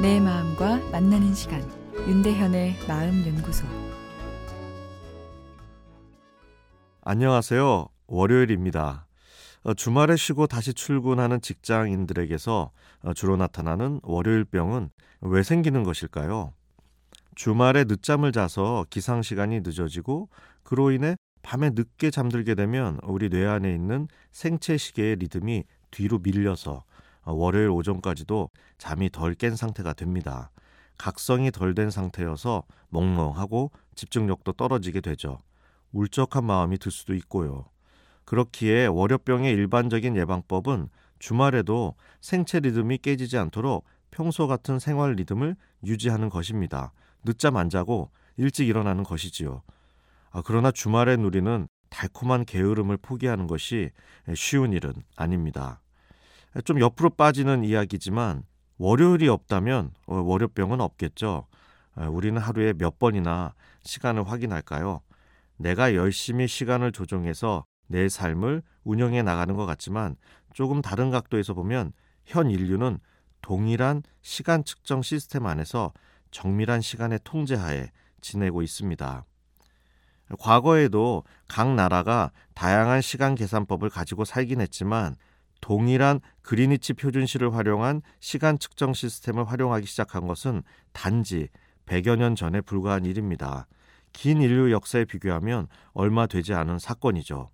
내 마음과 만나는 시간 윤대현의 마음 연구소 안녕하세요. 월요일입니다. 어, 주말에 쉬고 다시 출근하는 직장인들에게서 어, 주로 나타나는 월요일병은 왜 생기는 것일까요? 주말에 늦잠을 자서 기상 시간이 늦어지고 그로 인해 밤에 늦게 잠들게 되면 우리 뇌 안에 있는 생체 시계의 리듬이 뒤로 밀려서 어, 월요일 오전까지도 잠이 덜 깬 상태가 됩니다. 각성이 덜 된 상태여서 멍멍하고 집중력도 떨어지게 되죠. 울적한 마음이 들 수도 있고요. 그렇기에 월요병의 일반적인 예방법은 주말에도 생체 리듬이 깨지지 않도록 평소 같은 생활 리듬을 유지하는 것입니다. 늦잠 안 자고 일찍 일어나는 것이지요. 아, 그러나 주말에 누리는 달콤한 게으름을 포기하는 것이 쉬운 일은 아닙니다. 좀 옆으로 빠지는 이야기지만 월요일이 없다면 어, 월요병은 없겠죠. 아, 우리는 하루에 몇 번이나 시간을 확인할까요? 내가 열심히 시간을 조정해서 내 삶을 운영해 나가는 것 같지만 조금 다른 각도에서 보면 현 인류는 동일한 시간 측정 시스템 안에서 정밀한 시간의 통제하에 지내고 있습니다. 과거에도 각 나라가 다양한 시간 계산법을 가지고 살긴 했지만 동일한 그리니치 표준시를 활용한 시간 측정 시스템을 활용하기 시작한 것은 단지 100여 년 전에 불과한 일입니다. 긴 인류 역사에 비교하면 얼마 되지 않은 사건이죠.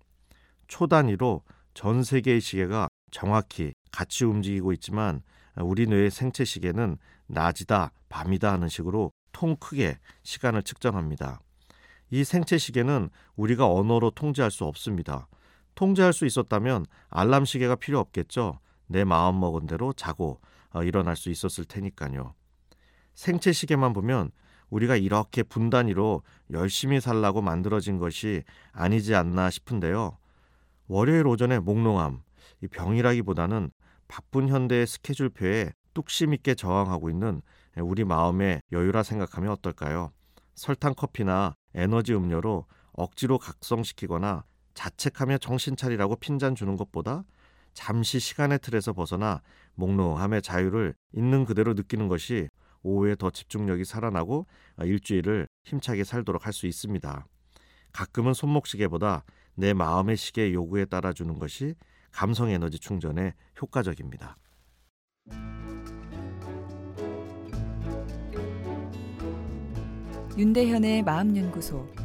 초단위로 전 세계의 시계가 정확히 같이 움직이고 있지만 우리 뇌의 생체 시계는 낮이다, 밤이다 하는 식으로 통 크게 시간을 측정합니다. 이 생체 시계는 우리가 언어로 통제할 수 없습니다. 통제할 수 있었다면 알람 시계가 필요 없겠죠. 내 마음 먹은 대로 자고 어, 일어날 수 있었을 테니까요. 생체 시계만 보면 우리가 이렇게 분단위로 열심히 살라고 만들어진 것이 아니지 않나 싶은데요. 월요일 오전에 몽롱함, 이 병이라기보다는 바쁜 현대의 스케줄표에 뚝심 있게 저항하고 있는 우리 마음의 여유라 생각하면 어떨까요? 설탕 커피나 에너지 음료로 억지로 각성시키거나 자책하며 정신 차리라고 핀잔 주는 것보다 잠시 시간의 틀에서 벗어나 몽롱함의 자유를 있는 그대로 느끼는 것이 오후에 더 집중력이 살아나고 일주일을 힘차게 살도록 할 수 있습니다. 가끔은 손목시계보다 내 마음의 시계 요구에 따라주는 것이 감성 에너지 충전에 효과적입니다. 윤대현의 마음연구소